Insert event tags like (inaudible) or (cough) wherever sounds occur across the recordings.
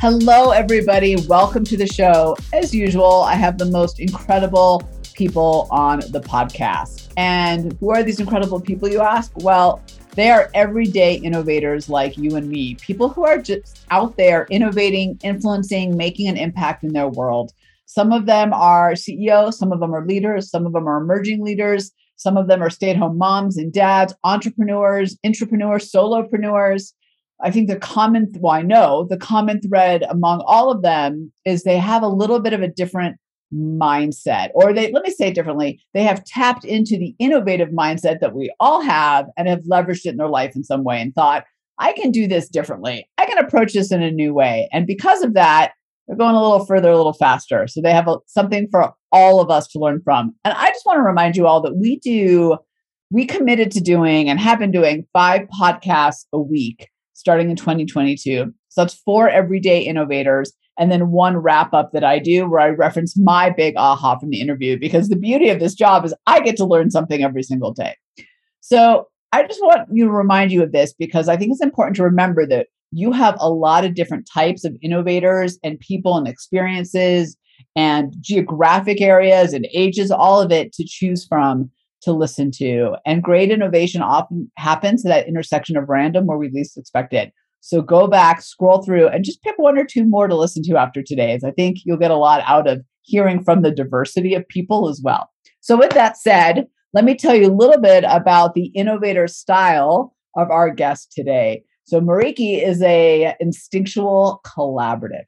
Hello, everybody. Welcome to the show. As usual, I have the most incredible people on the podcast. And who are these incredible people, you ask? Well, they are everyday innovators like you and me, people who are just out there innovating, influencing, making an impact in their world. Some of them are CEOs, some of them are leaders, some of them are emerging leaders, some of them are stay at home moms and dads, entrepreneurs, intrapreneurs, solopreneurs. I think the common, well, I know the common thread among all of them is they have a little bit of a different mindset, or they, let me say it differently, they have tapped into the innovative mindset that we all have and have leveraged it in their life in some way and thought, I can do this differently. I can approach this in a new way. And because of that, they're going a little further, a little faster. So they have a, something for all of us to learn from. And I just want to remind you all that we do, we committed to doing and have been doing five podcasts a week starting in 2022. So that's four everyday innovators. And then one wrap up that I do where I reference my big aha from the interview because the beauty of this job is I get to learn something every single day. So I just want you to remind you of this because I think it's important to remember that you have a lot of different types of innovators and people and experiences and geographic areas and ages, all of it to choose from to listen to. And great innovation often happens at that intersection of random where we least expect it. So go back, scroll through, and just pick one or two more to listen to after today's. I think you'll get a lot out of hearing from the diversity of people as well. So, with that said, let me tell you a little bit about the innovator style of our guest today. So, Mariki is a instinctual collaborative.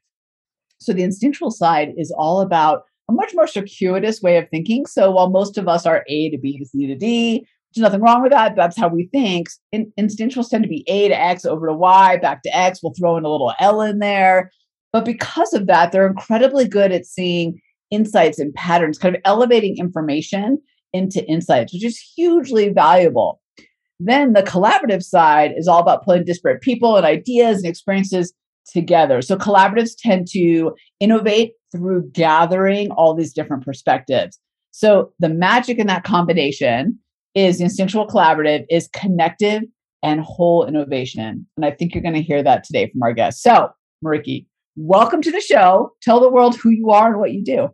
So, the instinctual side is all about a much more circuitous way of thinking. So while most of us are A to B to C to D, there's nothing wrong with that. That's how we think. In, instinctuals tend to be A to X over to Y, back to X. We'll throw in a little L in there. But because of that, they're incredibly good at seeing insights and patterns, kind of elevating information into insights, which is hugely valuable. Then the collaborative side is all about putting disparate people and ideas and experiences together. So collaboratives tend to innovate through gathering all these different perspectives. So the magic in that combination is instinctual collaborative is connective and whole innovation. And I think you're going to hear that today from our guest. So, Mariki, welcome to the show. Tell the world who you are and what you do.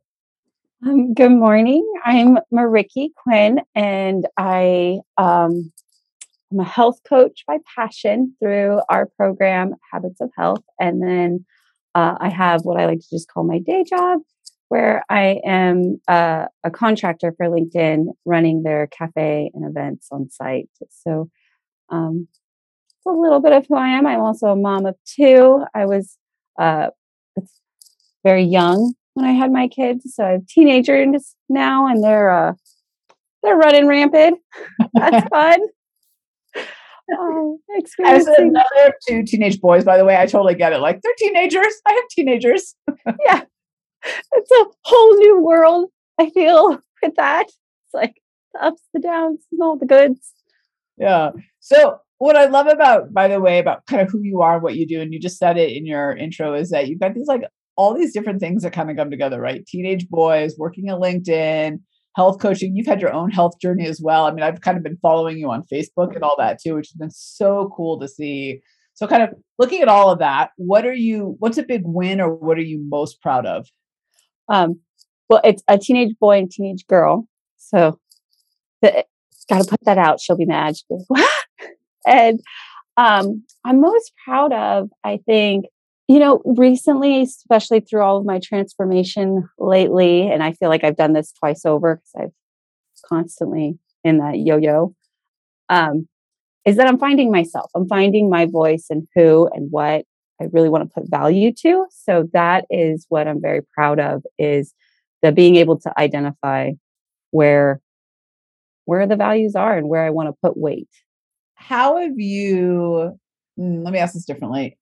Um, good morning. I'm Mariki Quinn, and I um, I'm a health coach by passion through our program, Habits of Health. And then uh, I have what I like to just call my day job, where I am uh, a contractor for LinkedIn running their cafe and events on site. So um, it's a little bit of who I am. I'm also a mom of two. I was uh, very young when I had my kids, so I have teenagers now, and they're uh, they're running rampant. (laughs) That's fun oh, excuse me. As another two teenage boys, by the way, I totally get it. Like they're teenagers. I have teenagers. (laughs) yeah, it's a whole new world. I feel with that. It's like the ups, the downs, and all the goods. Yeah. So what I love about, by the way, about kind of who you are, what you do, and you just said it in your intro, is that you've got these like all these different things that kind of come together, right? Teenage boys working at LinkedIn, health coaching. You've had your own health journey as well. I mean, I've kind of been following you on Facebook and all that too, which has been so cool to see. So, kind of looking at all of that, what are you? What's a big win, or what are you most proud of? Um, well, it's a teenage boy and teenage girl. So, got to put that out. She'll be mad. She'll be (laughs) and um, I'm most proud of, I think, you know, recently, especially through all of my transformation lately, and I feel like I've done this twice over because I've constantly in that yo-yo, um, is that I'm finding myself. I'm finding my voice and who and what I really want to put value to. So that is what I'm very proud of is the being able to identify where where the values are and where I want to put weight. How have you? Hmm, let me ask this differently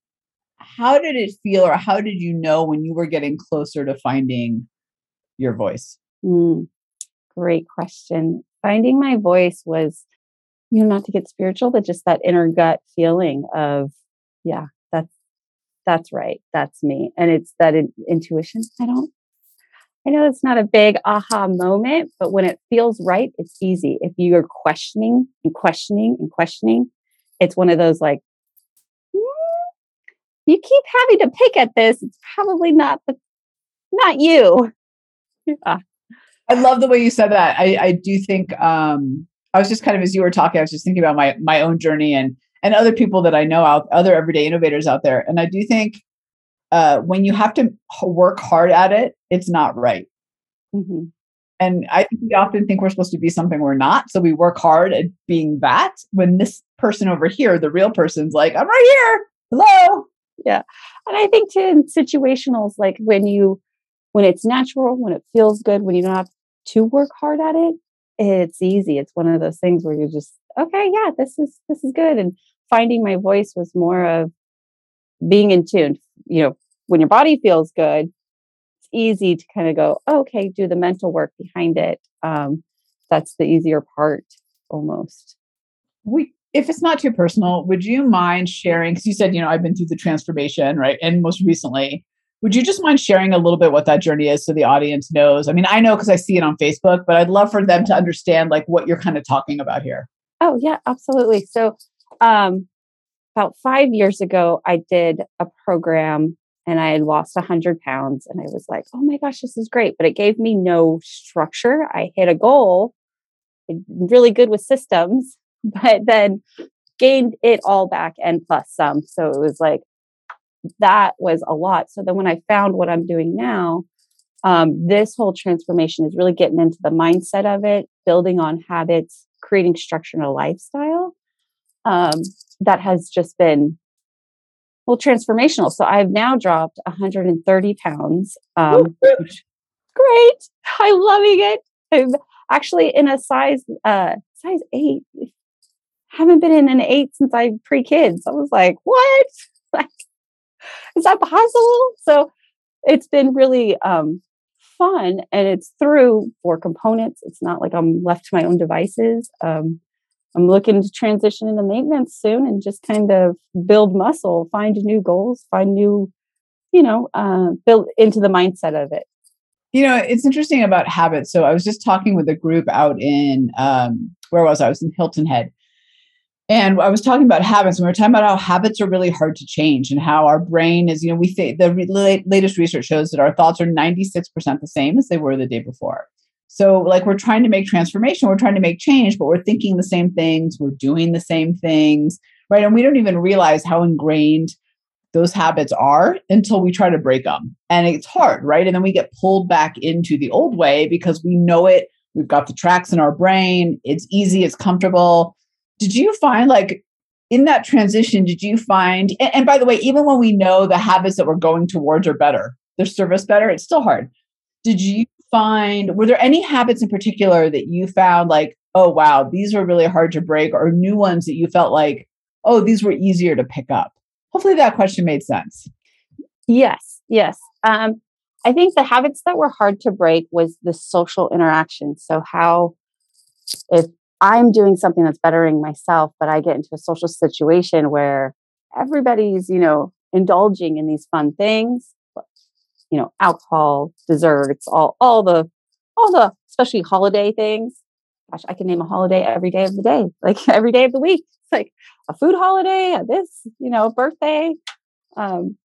how did it feel or how did you know when you were getting closer to finding your voice? Mm, great question. Finding my voice was, you know, not to get spiritual, but just that inner gut feeling of, yeah, that's that's right, that's me, and it's that in, intuition. I don't. I know it's not a big aha moment, but when it feels right, it's easy. If you are questioning and questioning and questioning, it's one of those like, you keep having to pick at this. It's probably not the, not you. Yeah. I love the way you said that. I, I do think um, I was just kind of as you were talking, I was just thinking about my my own journey and and other people that I know out, other everyday innovators out there. And I do think uh, when you have to work hard at it, it's not right. Mm-hmm. And I think we often think we're supposed to be something we're not. So we work hard at being that when this person over here, the real person's like, I'm right here. Hello yeah. And i think too instinctuals like when you when it's natural when it feels good when you don't have to work hard at it it's easy. It's one of those things where you're just okay yeah this is this is good. And finding my voice was more of being in tune you know when your body feels good it's easy to kind of go okay do the mental work behind it. Um that's the easier part almost. We if it's not too personal, would you mind sharing? Because you said, you know, I've been through the transformation, right? And most recently, would you just mind sharing a little bit what that journey is so the audience knows? I mean, I know because I see it on Facebook, but I'd love for them to understand like what you're kind of talking about here. Oh, yeah, absolutely. So, um, about five years ago, I did a program and I had lost 100 pounds. And I was like, oh my gosh, this is great. But it gave me no structure. I hit a goal, really good with systems, but then gained it all back and plus some. So it was like that was a lot. So then when I found what I'm doing now, um, this whole transformation is really getting into the mindset of it, building on habits, creating structure in a lifestyle. Um, that has just been well transformational. So I've now dropped 130 pounds. Um, great, I'm loving it. I'm actually in a size uh, size eight haven't been in an eight since I pre kids. I was like, what? (laughs) Like, is that possible? So it's been really um, fun and it's through four components. It's not like I'm left to my own devices. Um, I'm looking to transition into maintenance soon and just kind of build muscle, find new goals, find new, you know, uh, build into the mindset of it. You know, it's interesting about habits. So I was just talking with a group out in, um, where was I? I was in Hilton Head and I was talking about habits, and we were talking about how habits are really hard to change, and how our brain is, you know, we think the re- latest research shows that our thoughts are 96% the same as they were the day before. So, like, we're trying to make transformation, we're trying to make change, but we're thinking the same things, we're doing the same things, right? And we don't even realize how ingrained those habits are until we try to break them. And it's hard, right? And then we get pulled back into the old way because we know it. We've got the tracks in our brain. It's easy, it's comfortable did you find like in that transition did you find and, and, by the way even when we know the habits that we're going towards are better they service better it's still hard. Did you find were there any habits in particular that you found like oh wow these were really hard to break or new ones that you felt like oh these were easier to pick up? Hopefully that question made sense. Yes yes. Um, i think the habits that were hard to break was the social interaction. So how if I'm doing something that's bettering myself, but I get into a social situation where everybody's, you know, indulging in these fun things, you know, alcohol, desserts, all all the all the especially holiday things. Gosh, I can name a holiday every day of the day, (laughs) like every day of the week. It's like a food holiday, a this, you know, birthday. Um,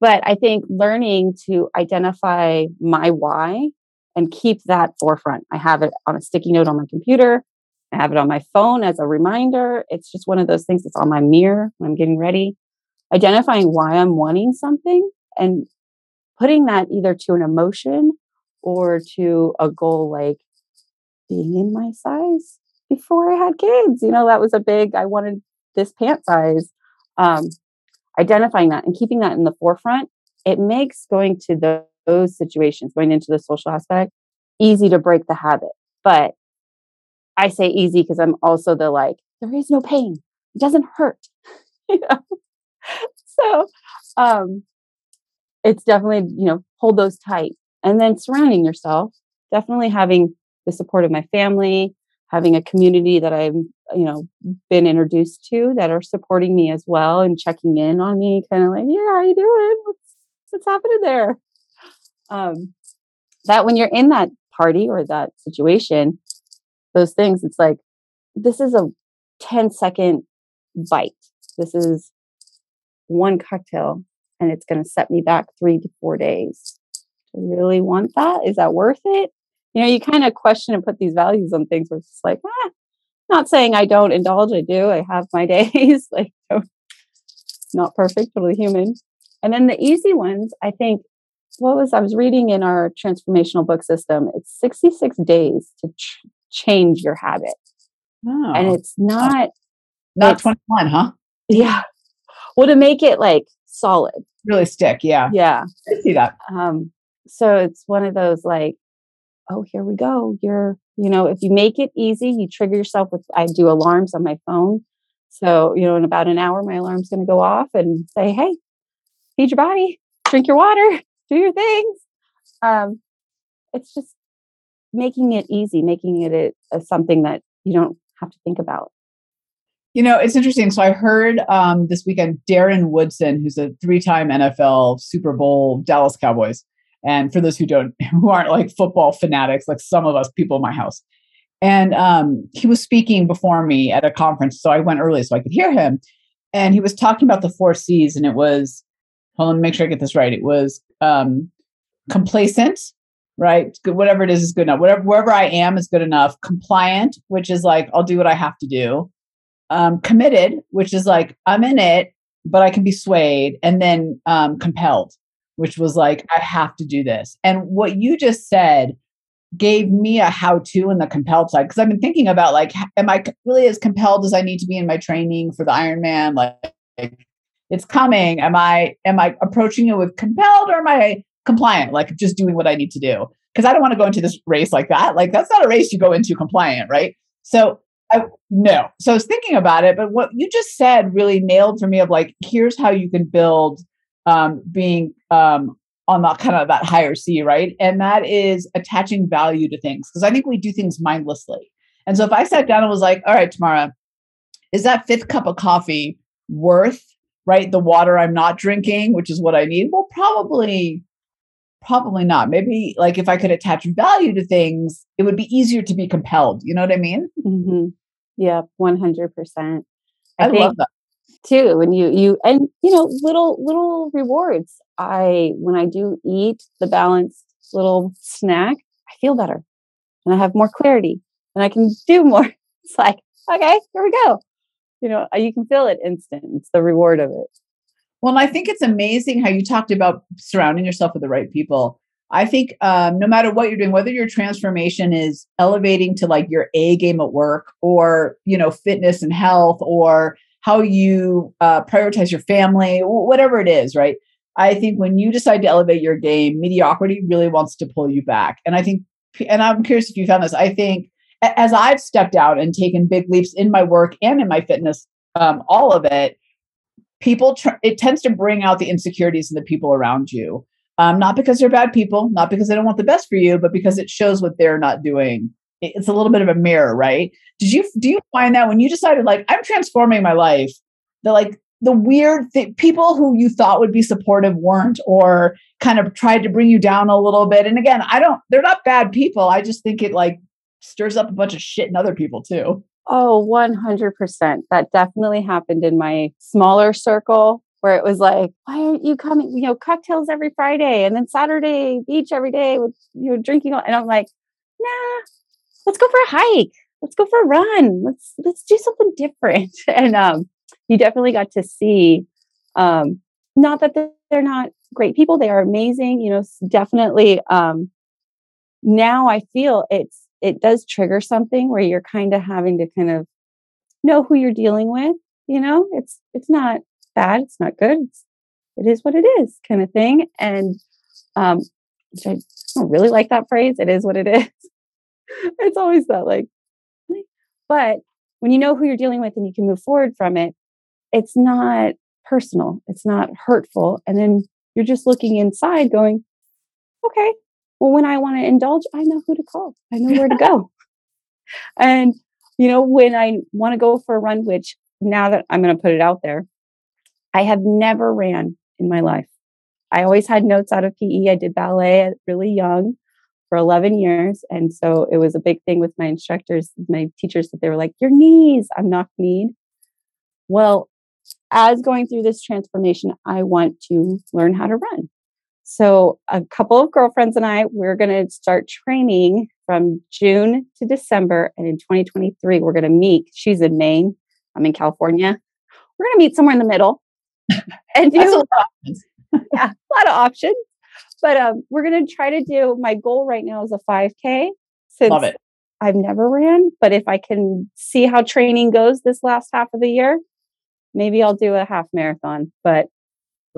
but I think learning to identify my why and keep that forefront. I have it on a sticky note on my computer. I have it on my phone as a reminder. It's just one of those things that's on my mirror when I'm getting ready. Identifying why I'm wanting something and putting that either to an emotion or to a goal like being in my size before I had kids. You know, that was a big, I wanted this pant size. Um, identifying that and keeping that in the forefront, it makes going to the, those situations, going into the social aspect, easy to break the habit. But I say easy because I'm also the like, there is no pain. It doesn't hurt. (laughs) you know? so um it's definitely you know hold those tight and then surrounding yourself definitely having the support of my family having a community that i've you know been introduced to that are supporting me as well and checking in on me kind of like yeah how you doing what's what's happening there um that when you're in that party or that situation those things it's like this is a 10 second bite this is one cocktail and it's going to set me back three to four days. Do I really want that? Is that worth it? You know, you kind of question and put these values on things where it's just like, ah, not saying I don't indulge, I do. I have my (laughs) days, like, not perfect, totally human. And then the easy ones, I think, what was I was reading in our transformational book system? It's 66 days to change your habit. Oh. And it's not, not it's, 21, huh? Yeah. Well, to make it like solid. Really stick. Yeah. Yeah. I see that. Um, so it's one of those like, oh, here we go. You're, you know, if you make it easy, you trigger yourself with, I do alarms on my phone. So, you know, in about an hour, my alarm's going to go off and say, hey, feed your body, drink your water, (laughs) do your things. Um, it's just making it easy, making it a, a, something that you don't have to think about. You know, it's interesting. So I heard um, this weekend Darren Woodson, who's a three-time NFL Super Bowl Dallas Cowboys, and for those who don't, (laughs) who aren't like football fanatics, like some of us people in my house, and um, he was speaking before me at a conference, so I went early so I could hear him, and he was talking about the four C's, and it was, hold on, make sure I get this right. It was um, complacent, right? Whatever it is is good enough. Whatever wherever I am is good enough. Compliant, which is like I'll do what I have to do um, committed, which is like I'm in it, but I can be swayed, and then um, compelled, which was like I have to do this. And what you just said gave me a how to in the compelled side because I've been thinking about like, am I really as compelled as I need to be in my training for the Ironman? Like, it's coming. Am I am I approaching it with compelled or am I compliant? Like just doing what I need to do because I don't want to go into this race like that. Like that's not a race you go into compliant, right? So I, no. So I was thinking about it, but what you just said really nailed for me of like, here's how you can build um, being um, on that kind of that higher C, right? And that is attaching value to things. Because I think we do things mindlessly. And so if I sat down and was like, all right, Tamara, is that fifth cup of coffee worth, right? The water I'm not drinking, which is what I need? Well, probably probably not. Maybe like if I could attach value to things, it would be easier to be compelled. You know what I mean? Mm-hmm. Yeah, one hundred percent. I love that too. And you you and you know little little rewards. I when I do eat the balanced little snack, I feel better, and I have more clarity, and I can do more. (laughs) It's like okay, here we go. You know, you can feel it instant. It's the reward of it. Well, I think it's amazing how you talked about surrounding yourself with the right people. I think um, no matter what you're doing, whether your transformation is elevating to like your A game at work or, you know, fitness and health or how you uh, prioritize your family, whatever it is, right? I think when you decide to elevate your game, mediocrity really wants to pull you back. And I think, and I'm curious if you found this, I think as I've stepped out and taken big leaps in my work and in my fitness, um, all of it, people tr- it tends to bring out the insecurities in the people around you. Um, not because they're bad people not because they don't want the best for you but because it shows what they're not doing. It's a little bit of a mirror right? Did you do you find that when you decided like i'm transforming my life the like the weird th- people who you thought would be supportive weren't or kind of tried to bring you down a little bit? And again i don't they're not bad people. I just think it like stirs up a bunch of shit in other people too Oh, 100%. That definitely happened in my smaller circle where it was like, why aren't you coming? You know, cocktails every Friday and then Saturday beach every day with you know drinking. And I'm like, nah, let's go for a hike. Let's go for a run. Let's let's do something different. (laughs) And um, you definitely got to see, um, not that they're not great people. They are amazing. You know, definitely. Um, now I feel it's it does trigger something where you're kind of having to kind of know who you're dealing with you know it's it's not bad it's not good it's, it is what it is kind of thing and um i don't really like that phrase it is what it (laughs) is it's always that like but when you know who you're dealing with and you can move forward from it it's not personal, it's not hurtful. And then you're just looking inside going, okay, well, when I want to indulge, I know who to call, I know where to go. (laughs) and, you know, when I want to go for a run, which now that I'm going to put it out there, I have never ran in my life. I always had notes out of PE. I did ballet at really young for 11 years. And so it was a big thing with my instructors, my teachers, that they were like, Your knees, I'm not kneed. Well, as going through this transformation, I want to learn how to run. So a couple of girlfriends and I, we're going to start training from June to December. And in 2023, we're going to meet. She's in Maine. I'm in California. We're going to meet somewhere in the middle (laughs) and do (laughs) yeah, a lot of options. But um, we're going to try to do my goal right now is a 5K. Since Love it. I've never ran, but if I can see how training goes this last half of the year, maybe I'll do a half marathon. But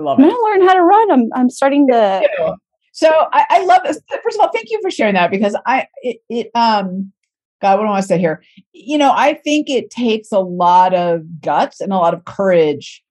Love I'm going to learn how to run. I'm, I'm starting to. So I, I love this. First of all, thank you for sharing that because I, it, it um, God, what do I want to say here? You know, I think it takes a lot of guts and a lot of courage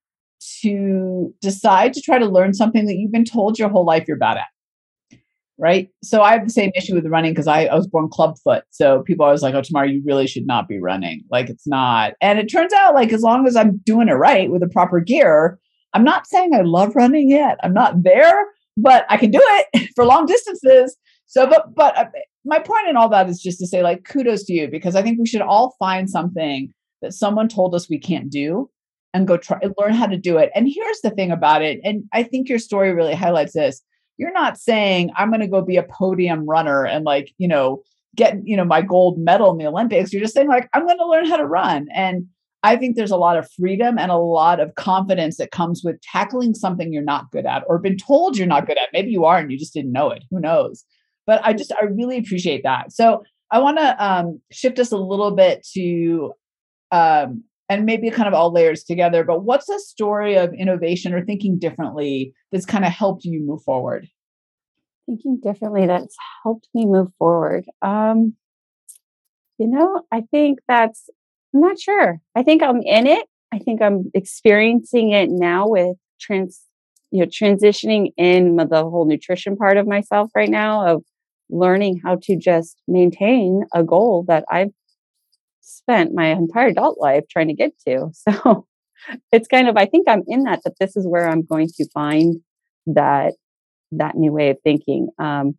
to decide to try to learn something that you've been told your whole life you're bad at. Right. So I have the same issue with running because I, I, was born clubfoot. So people always like, oh, Tamara, you really should not be running. Like it's not. And it turns out, like, as long as I'm doing it right with the proper gear, I'm not saying I love running yet. I'm not there, but I can do it (laughs) for long distances. So, but, but uh, my point in all that is just to say, like, kudos to you because I think we should all find something that someone told us we can't do and go try and learn how to do it. And here's the thing about it, and I think your story really highlights this. You're not saying I'm going to go be a podium runner and like, you know, get, you know, my gold medal in the Olympics. You're just saying like I'm going to learn how to run. And I think there's a lot of freedom and a lot of confidence that comes with tackling something you're not good at or been told you're not good at. Maybe you are and you just didn't know it. Who knows? But I just I really appreciate that. So I want to um, shift us a little bit to um, and maybe kind of all layers together. But what's a story of innovation or thinking differently that's kind of helped you move forward? Thinking differently that's helped me move forward. Um, you know, I think that's, I'm not sure. I think I'm in it. I think I'm experiencing it now with trans, you know, transitioning in the whole nutrition part of myself right now of learning how to just maintain a goal that I've spent my entire adult life trying to get to. (laughs) So it's kind of I think I'm in that that this is where I'm going to find that that new way of thinking. Um,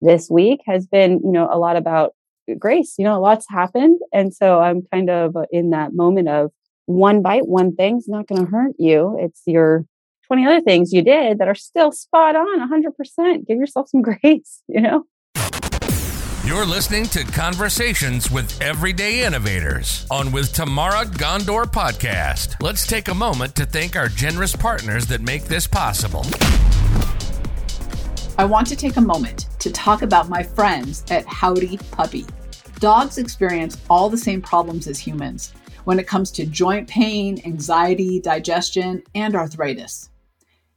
this week has been, you know, a lot about grace. You know, lots happened, and so I'm kind of in that moment of one bite, one thing's not going to hurt you. It's your 20 other things you did that are still spot on 100%. Give yourself some (laughs) grace, you know? You're listening to Conversations with Everyday Innovators on With Tamara Ghandour podcast. Let's take a moment to thank our generous partners that make this possible. I want to take a moment to talk about my friends at Howdy Puppy. Dogs experience all the same problems as humans when it comes to joint pain, anxiety, digestion, and arthritis.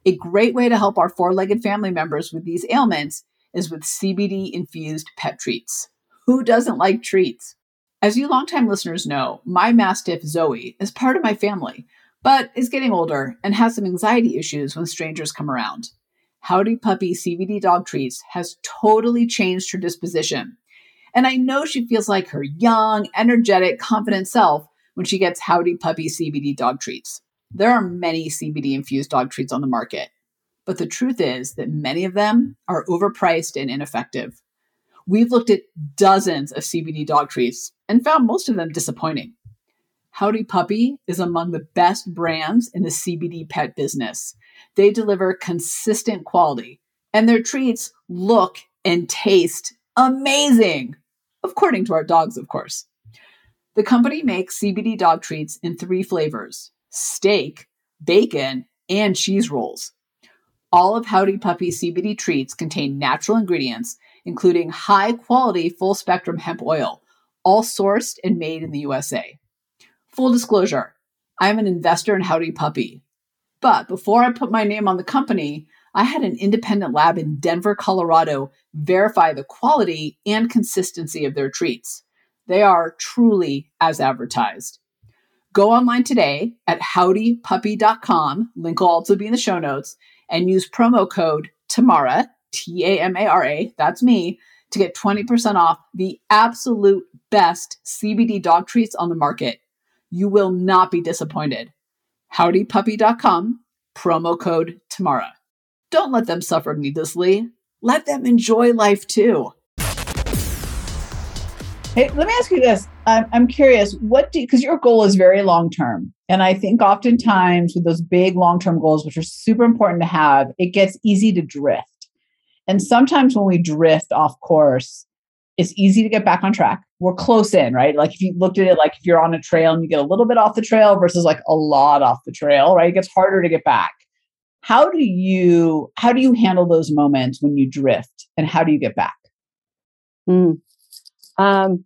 A great way to help our four legged family members with these ailments is with CBD infused pet treats. Who doesn't like treats? As you longtime listeners know, my Mastiff Zoe is part of my family, but is getting older and has some anxiety issues when strangers come around. Howdy Puppy CBD dog treats has totally changed her disposition. And I know she feels like her young, energetic, confident self when she gets Howdy Puppy CBD dog treats. There are many CBD infused dog treats on the market, but the truth is that many of them are overpriced and ineffective. We've looked at dozens of CBD dog treats and found most of them disappointing. Howdy Puppy is among the best brands in the CBD pet business. They deliver consistent quality, and their treats look and taste amazing, according to our dogs, of course. The company makes CBD dog treats in three flavors steak, bacon, and cheese rolls. All of Howdy Puppy CBD treats contain natural ingredients, including high quality full spectrum hemp oil, all sourced and made in the USA. Full disclosure I'm an investor in Howdy Puppy. But before I put my name on the company, I had an independent lab in Denver, Colorado verify the quality and consistency of their treats. They are truly as advertised. Go online today at howdypuppy.com. Link will also be in the show notes and use promo code Tamara, T A M A R A, that's me, to get 20% off the absolute best CBD dog treats on the market. You will not be disappointed. Howdypuppy.com, promo code Tamara. Don't let them suffer needlessly. Let them enjoy life too. Hey, let me ask you this. I'm, I'm curious, what do because your goal is very long term. And I think oftentimes with those big long term goals, which are super important to have, it gets easy to drift. And sometimes when we drift off course, it's easy to get back on track. We're close in, right? Like if you looked at it like if you're on a trail and you get a little bit off the trail versus like a lot off the trail, right? It gets harder to get back. How do you how do you handle those moments when you drift and how do you get back? Mm. Um,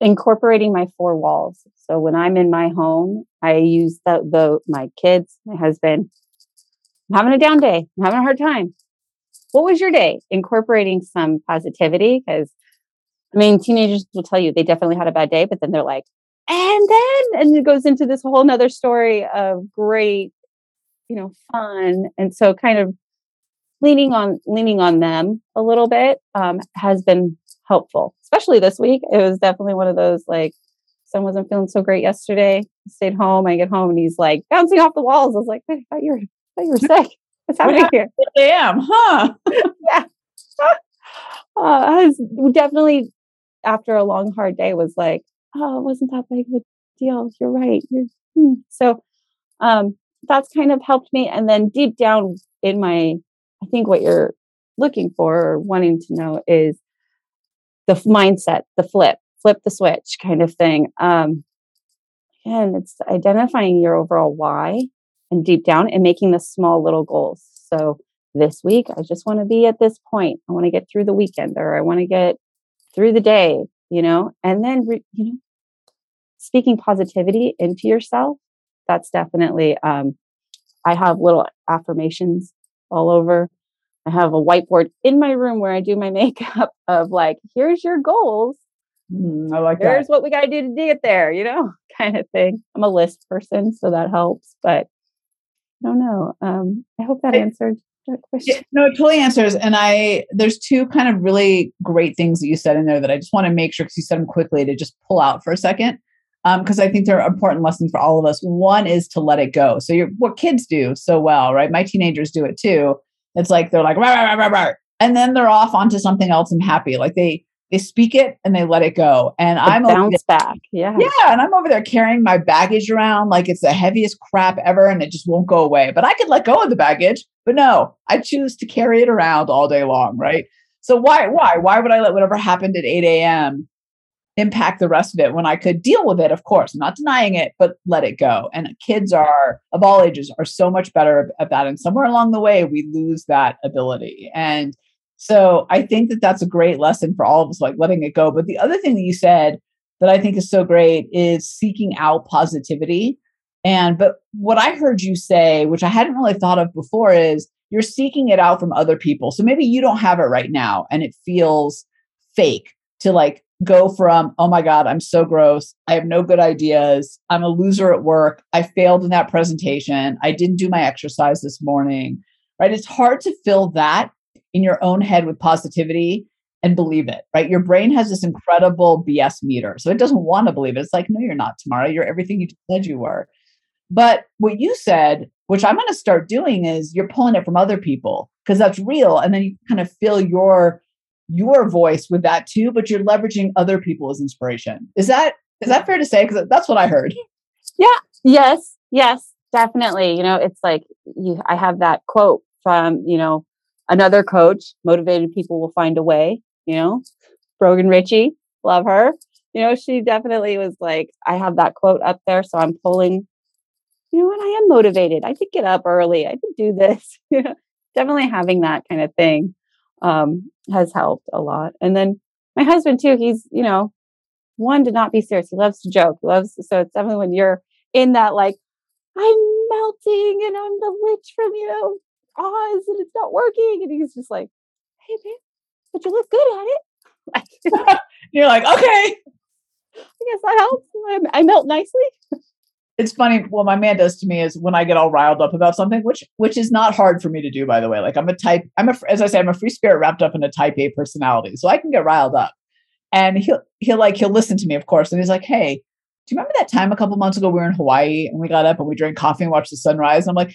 incorporating my four walls. So when I'm in my home, I use the, the my kids, my husband. I'm having a down day. I'm having a hard time. What was your day? Incorporating some positivity because I mean, teenagers will tell you they definitely had a bad day, but then they're like, and then, and it goes into this whole nother story of great, you know, fun. And so kind of leaning on, leaning on them a little bit um, has been helpful, especially this week. It was definitely one of those like, son wasn't feeling so great yesterday. I stayed home. I get home and he's like bouncing off the walls. I was like, I thought you were, I thought you were (laughs) sick. What's happening here? I am, huh? (laughs) yeah. (laughs) Uh, has definitely after a long hard day was like, oh, it wasn't that big of a deal. You're right. You're, hmm. So um, that's kind of helped me. And then deep down in my, I think what you're looking for or wanting to know is the mindset, the flip, flip the switch kind of thing. Um, and it's identifying your overall why and deep down and making the small little goals. So this week, I just want to be at this point. I want to get through the weekend or I want to get through the day, you know, and then, re- you know, speaking positivity into yourself. That's definitely, um, I have little affirmations all over I have a whiteboard in my room where I do my (laughs) makeup of like, here's your goals. Mm, I like here's that. what we got to do to get there, you know, (laughs) kind of thing. I'm a list person, so that helps. But I don't know. Um, I hope that answered that question. No, it totally answers. And I, there's two kind of really great things that you said in there that I just want to make sure because you said them quickly to just pull out for a second. Because um, I think they're important lessons for all of us. One is to let it go. So you're what kids do so well, right? My teenagers do it too it's like they're like, rah, rah, rah, rah, and then they're off onto something else and happy. Like they they speak it and they let it go. And the I'm bounce there, back. Yeah. Yeah. And I'm over there carrying my baggage around like it's the heaviest crap ever and it just won't go away. But I could let go of the baggage. But no, I choose to carry it around all day long. Right. So why, why, why would I let whatever happened at 8 a.m impact the rest of it when I could deal with it, of course, I'm not denying it, but let it go. And kids are of all ages are so much better at that. And somewhere along the way, we lose that ability. And so I think that that's a great lesson for all of us, like letting it go. But the other thing that you said that I think is so great is seeking out positivity. And, but what I heard you say, which I hadn't really thought of before, is you're seeking it out from other people. So maybe you don't have it right now and it feels fake to like go from, oh my God, I'm so gross. I have no good ideas. I'm a loser at work. I failed in that presentation. I didn't do my exercise this morning, right? It's hard to fill that in your own head with positivity and believe it, right? Your brain has this incredible BS meter. So it doesn't want to believe it. It's like, no, you're not Tamara. You're everything you said you were. But what you said, which I'm going to start doing, is you're pulling it from other people because that's real. And then you kind of fill your your voice with that too, but you're leveraging other people as inspiration. Is that is that fair to say? Because that's what I heard. Yeah. Yes. Yes. Definitely. You know, it's like you. I have that quote from you know another coach. Motivated people will find a way. You know, Brogan Ritchie. Love her. You know, she definitely was like, I have that quote up there, so I'm pulling. You know what? I am motivated. I could get up early. I could do this. (laughs) definitely having that kind of thing um, has helped a lot. And then my husband too, he's, you know, one to not be serious. He loves to joke. He loves so it's definitely when you're in that like, I'm melting and I'm the witch from, you know, Oz and it's not working. And he's just like, Hey babe, but you look good at it. (laughs) (laughs) (laughs) you're like, okay. I guess that helps. I melt nicely. It's funny. What my man does to me is when I get all riled up about something, which which is not hard for me to do, by the way. Like I'm a type, I'm a as I say, I'm a free spirit wrapped up in a type A personality, so I can get riled up. And he'll he'll like he'll listen to me, of course, and he's like, "Hey, do you remember that time a couple months ago we were in Hawaii and we got up and we drank coffee and watched the sunrise?" And I'm like!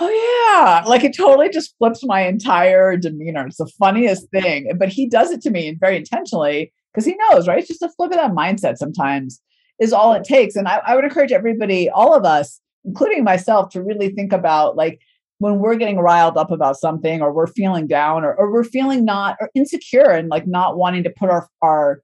"Oh yeah!" Like it totally just flips my entire demeanor. It's the funniest thing, but he does it to me very intentionally because he knows, right? It's just a flip of that mindset sometimes is all it takes. And I, I would encourage everybody, all of us, including myself, to really think about like when we're getting riled up about something or we're feeling down or, or we're feeling not or insecure and like not wanting to put our our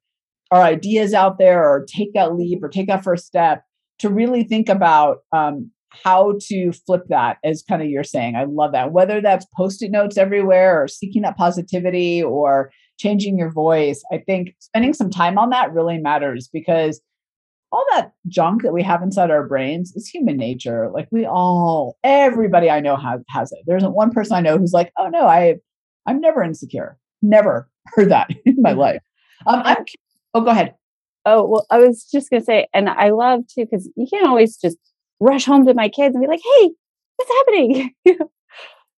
our ideas out there or take that leap or take that first step to really think about um, how to flip that as kind of you're saying i love that whether that's post-it notes everywhere or seeking that positivity or changing your voice i think spending some time on that really matters because all that junk that we have inside our brains is human nature. Like we all, everybody I know has has it. There isn't one person I know who's like, oh no, I I'm never insecure. Never (laughs) heard that in my mm-hmm. life. Um, I'm oh go ahead. Oh well, I was just gonna say, and I love too because you can't always just rush home to my kids and be like, hey, what's happening? (laughs)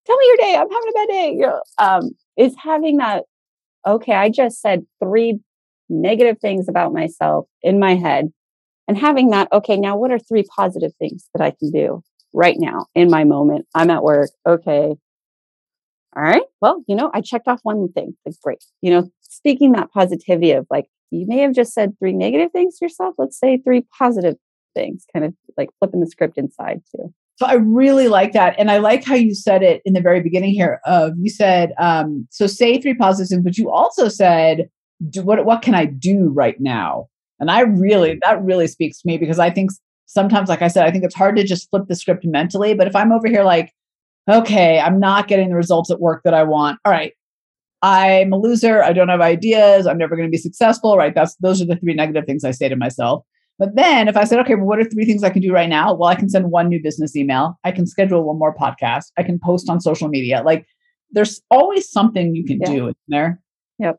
Tell me your day. I'm having a bad day. You know, um, is having that. Okay, I just said three negative things about myself in my head and having that, okay, now what are three positive things that I can do right now in my moment? I'm at work. Okay. All right. Well, you know, I checked off one thing. Like, great. You know, speaking that positivity of like, you may have just said three negative things to yourself. Let's say three positive things, kind of like flipping the script inside too. So I really like that. And I like how you said it in the very beginning here of you said, um, so say three positives, but you also said, do, what, what can I do right now? And I really, mm-hmm. that really speaks to me because I think sometimes, like I said, I think it's hard to just flip the script mentally. But if I'm over here like, okay, I'm not getting the results at work that I want. All right. I'm a loser. I don't have ideas. I'm never going to be successful. Right. That's those are the three negative things I say to myself. But then if I said, okay, well, what are three things I can do right now? Well, I can send one new business email. I can schedule one more podcast. I can post on social media. Like there's always something you can yeah. do in there. Yep.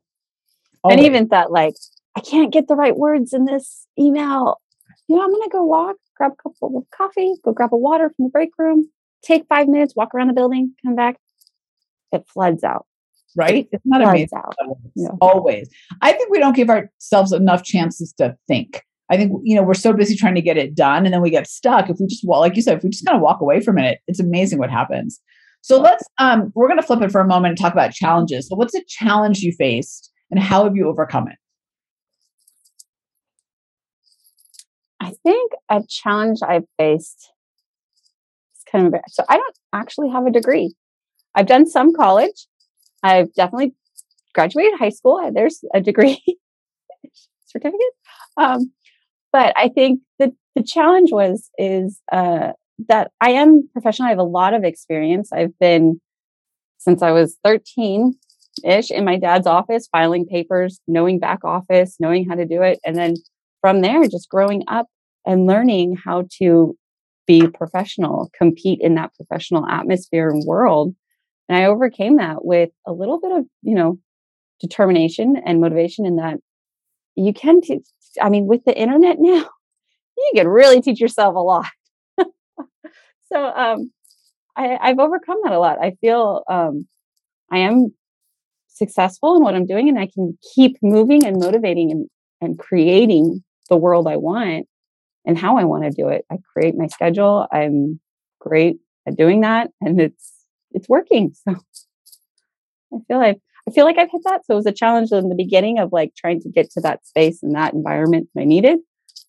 Always. And even that, like, I can't get the right words in this email. You know, I'm going to go walk, grab a cup of coffee, go grab a water from the break room, take five minutes, walk around the building, come back. It floods out. Right? It's not amazing. Out. Yeah. Always. I think we don't give ourselves enough chances to think. I think, you know, we're so busy trying to get it done and then we get stuck. If we just, well, like you said, if we just kind of walk away from it, it's amazing what happens. So let's, um, we're going to flip it for a moment and talk about challenges. So what's a challenge you faced and how have you overcome it? I think a challenge I've faced is kind of so I don't actually have a degree. I've done some college. I've definitely graduated high school. There's a degree (laughs) certificate. Um, but I think the the challenge was is uh, that I am professional. I have a lot of experience. I've been since I was 13 ish in my dad's office, filing papers, knowing back office, knowing how to do it, and then from there, just growing up and learning how to be professional, compete in that professional atmosphere and world. And I overcame that with a little bit of, you know, determination and motivation in that you can teach. I mean, with the internet (laughs) now, you can really teach yourself a lot. (laughs) so um, I, I've overcome that a lot. I feel um, I am successful in what I'm doing and I can keep moving and motivating and, and creating the world I want and how I want to do it. I create my schedule. I'm great at doing that and it's it's working. So I feel like I feel like I've hit that. So it was a challenge in the beginning of like trying to get to that space and that environment I needed.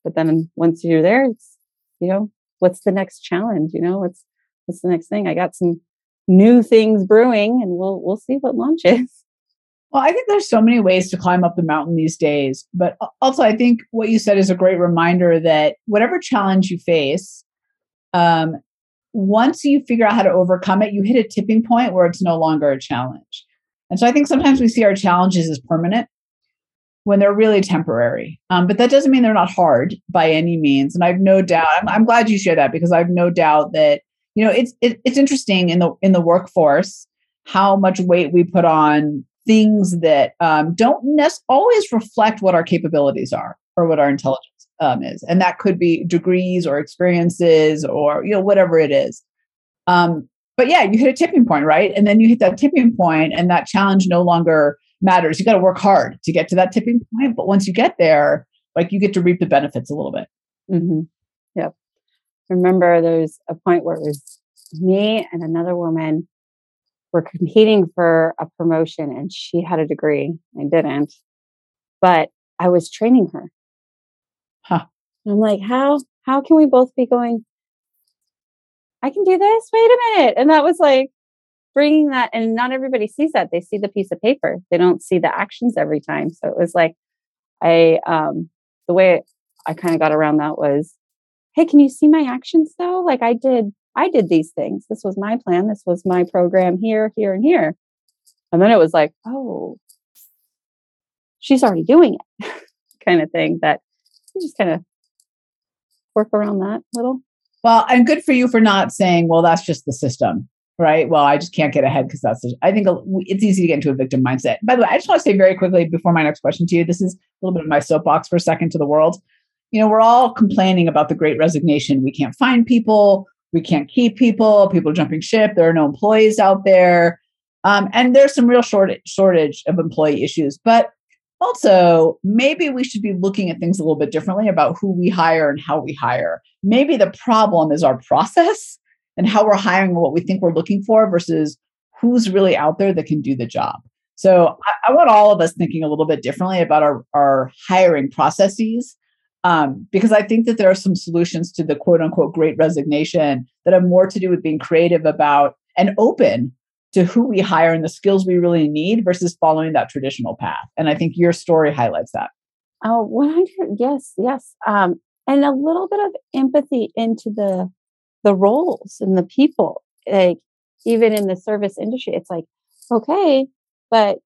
But then once you're there, it's you know, what's the next challenge? You know, what's what's the next thing? I got some new things brewing and we'll we'll see what launches. Well, I think there's so many ways to climb up the mountain these days. But also, I think what you said is a great reminder that whatever challenge you face, um, once you figure out how to overcome it, you hit a tipping point where it's no longer a challenge. And so I think sometimes we see our challenges as permanent when they're really temporary. Um, but that doesn't mean they're not hard by any means. And I've no doubt. I'm, I'm glad you share that because I've no doubt that you know it's it, it's interesting in the in the workforce how much weight we put on things that um, don't always reflect what our capabilities are or what our intelligence um, is, and that could be degrees or experiences or you know whatever it is. Um, but yeah, you hit a tipping point, right? And then you hit that tipping point, and that challenge no longer matters. You got to work hard to get to that tipping point, but once you get there, like you get to reap the benefits a little bit. Mm-hmm. Yep. Remember, there's a point where it was me and another woman were competing for a promotion, and she had a degree. I didn't, but I was training her. Huh. I'm like, how how can we both be going? I can do this. Wait a minute, and that was like bringing that. And not everybody sees that. They see the piece of paper. They don't see the actions every time. So it was like, I um the way I kind of got around that was, hey, can you see my actions though? Like I did, I did these things. This was my plan. This was my program here, here, and here. And then it was like, oh, she's already doing it, (laughs) kind of thing. That you just kind of work around that little. Well, and good for you for not saying, well, that's just the system, right? Well, I just can't get ahead because that's, I think it's easy to get into a victim mindset. By the way, I just want to say very quickly before my next question to you, this is a little bit of my soapbox for a second to the world. You know, we're all complaining about the great resignation. We can't find people, we can't keep people, people are jumping ship, there are no employees out there. Um, and there's some real shortage shortage of employee issues. But also, maybe we should be looking at things a little bit differently about who we hire and how we hire. Maybe the problem is our process and how we're hiring what we think we're looking for versus who's really out there that can do the job. So I, I want all of us thinking a little bit differently about our, our hiring processes um, because I think that there are some solutions to the quote unquote great resignation that have more to do with being creative about and open to who we hire and the skills we really need versus following that traditional path. And I think your story highlights that. Oh, 100. Yes, yes. Um, and a little bit of empathy into the the roles and the people. Like even in the service industry, it's like, okay, but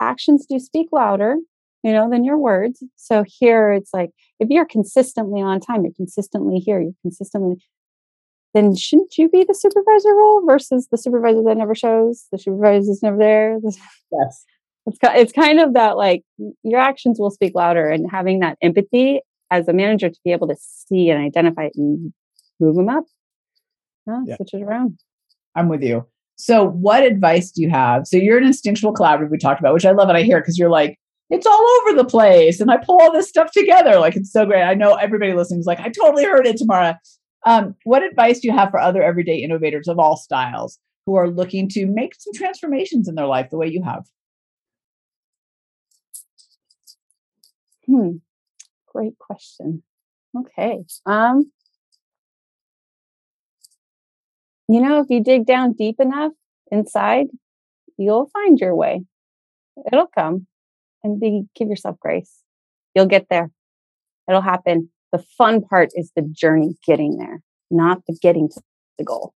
actions do speak louder, you know, than your words. So here it's like if you're consistently on time, you're consistently here, you're consistently then shouldn't you be the supervisor role versus the supervisor that never shows, the supervisor's never there? (laughs) Yes. It's, it's kind of that like your actions will speak louder and having that empathy as a manager to be able to see and identify it and move them up. Yeah, yeah. switch it around. I'm with you. So, what advice do you have? So, you're an instinctual collaborative we talked about, which I love it. I hear because you're like, it's all over the place, and I pull all this stuff together. Like, it's so great. I know everybody listening is like, I totally heard it, Tamara. Um, what advice do you have for other everyday innovators of all styles who are looking to make some transformations in their life the way you have? Hmm. Great question. Okay. Um, you know, if you dig down deep enough inside, you'll find your way. It'll come and be give yourself grace. You'll get there. It'll happen. The fun part is the journey getting there, not the getting to the goal.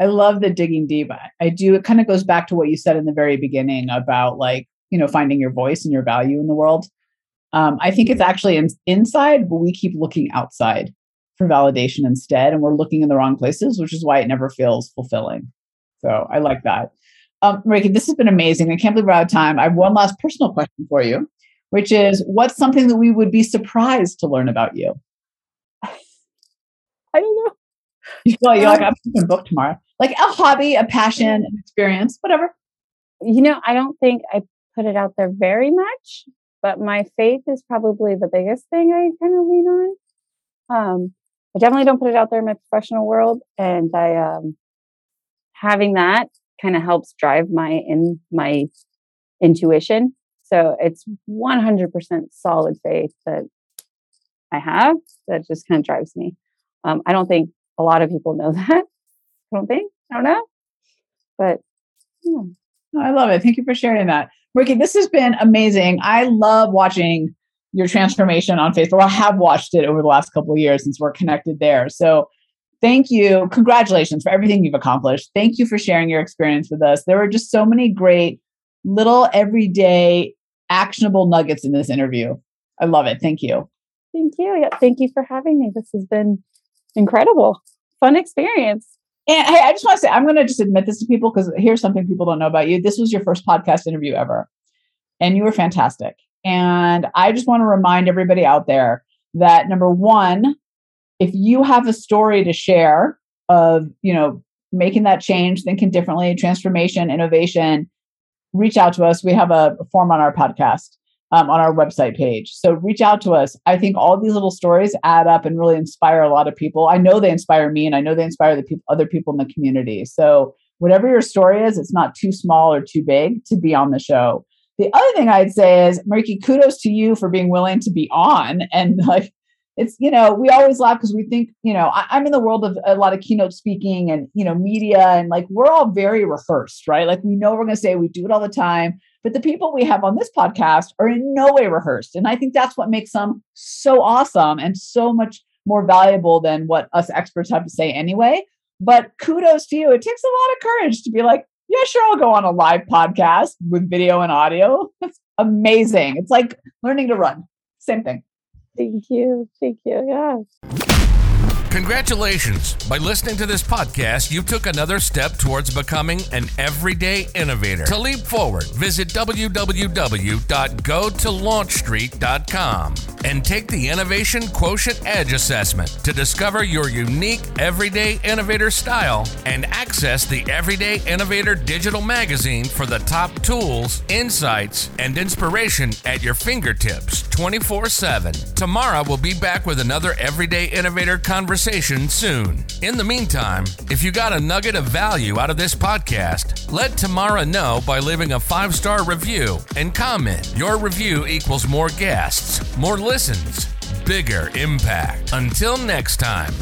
I love the digging deep. I do. It kind of goes back to what you said in the very beginning about like, you know, finding your voice and your value in the world. Um, I think it's actually in, inside, but we keep looking outside for validation instead. And we're looking in the wrong places, which is why it never feels fulfilling. So I like that. Um, Reiki, this has been amazing. I can't believe we're out of time. I have one last personal question for you which is what's something that we would be surprised to learn about you? (laughs) I don't know. You feel like you're like, I'm a book tomorrow. Like a hobby, a passion, an experience, whatever. You know, I don't think I put it out there very much, but my faith is probably the biggest thing I kind of lean on. Um, I definitely don't put it out there in my professional world, and I um, having that kind of helps drive my in my intuition so it's 100% solid faith that I have that just kind of drives me. Um, I don't think a lot of people know (laughs) that. I don't think. I don't know. But yeah. I love it. Thank you for sharing that. Ricky, this has been amazing. I love watching your transformation on Facebook. I have watched it over the last couple of years since we're connected there. So thank you. Congratulations for everything you've accomplished. Thank you for sharing your experience with us. There were just so many great little everyday actionable nuggets in this interview. I love it. Thank you. Thank you. Yeah, thank you for having me. This has been incredible. Fun experience. And hey, I just want to say, I'm going to just admit this to people because here's something people don't know about you. This was your first podcast interview ever, and you were fantastic. And I just want to remind everybody out there that number one, if you have a story to share of, you know, making that change, thinking differently, transformation, innovation, reach out to us. We have a form on our podcast, um, on our website page. So reach out to us. I think all these little stories add up and really inspire a lot of people. I know they inspire me and I know they inspire the people, other people in the community. So whatever your story is, it's not too small or too big to be on the show. The other thing I'd say is, Mariki, kudos to you for being willing to be on and like it's you know we always laugh because we think you know I, am in the world of a lot of keynote speaking and you know media and like we're all very rehearsed right? Like we know we're going to say we do it all the time but the people we have on this podcast are in no way rehearsed and i think that's what makes them so awesome and so much more valuable than what us experts have to say anyway. But kudos to you. It takes a lot of courage to be like yeah sure i'll go on a live podcast with video and audio. That's amazing. It's like learning to run. Same thing Thank you. Thank you. Yes. Congratulations! By listening to this podcast, you took another step towards becoming an everyday innovator. To leap forward, visit www.gotolaunchstreet.com and take the Innovation Quotient Edge assessment to discover your unique everyday innovator style and access the Everyday Innovator digital magazine for the top tools, insights, and inspiration at your fingertips 24 7. Tomorrow, we'll be back with another Everyday Innovator conversation conversation soon. In the meantime, if you got a nugget of value out of this podcast, let Tamara know by leaving a five star review and comment. Your review equals more guests, more listens, bigger impact. Until next time.